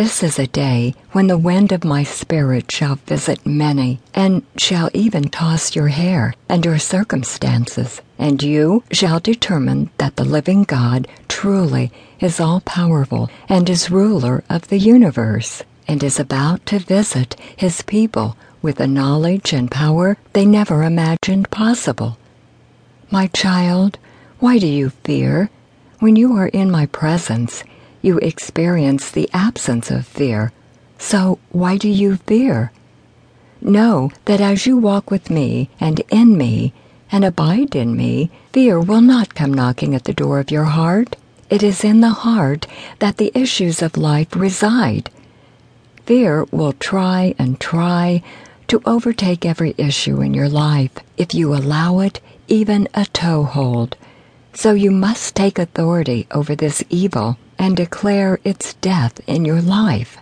This is a day when the wind of my spirit shall visit many, and shall even toss your hair and your circumstances, and you shall determine that the living God truly is all powerful and is ruler of the universe, and is about to visit his people with a knowledge and power they never imagined possible. My child, why do you fear? When you are in my presence, you experience the absence of fear. So why do you fear? Know that as you walk with me and in me and abide in me, fear will not come knocking at the door of your heart. It is in the heart that the issues of life reside. Fear will try and try to overtake every issue in your life if you allow it even a toehold. So you must take authority over this evil and declare its death in your life.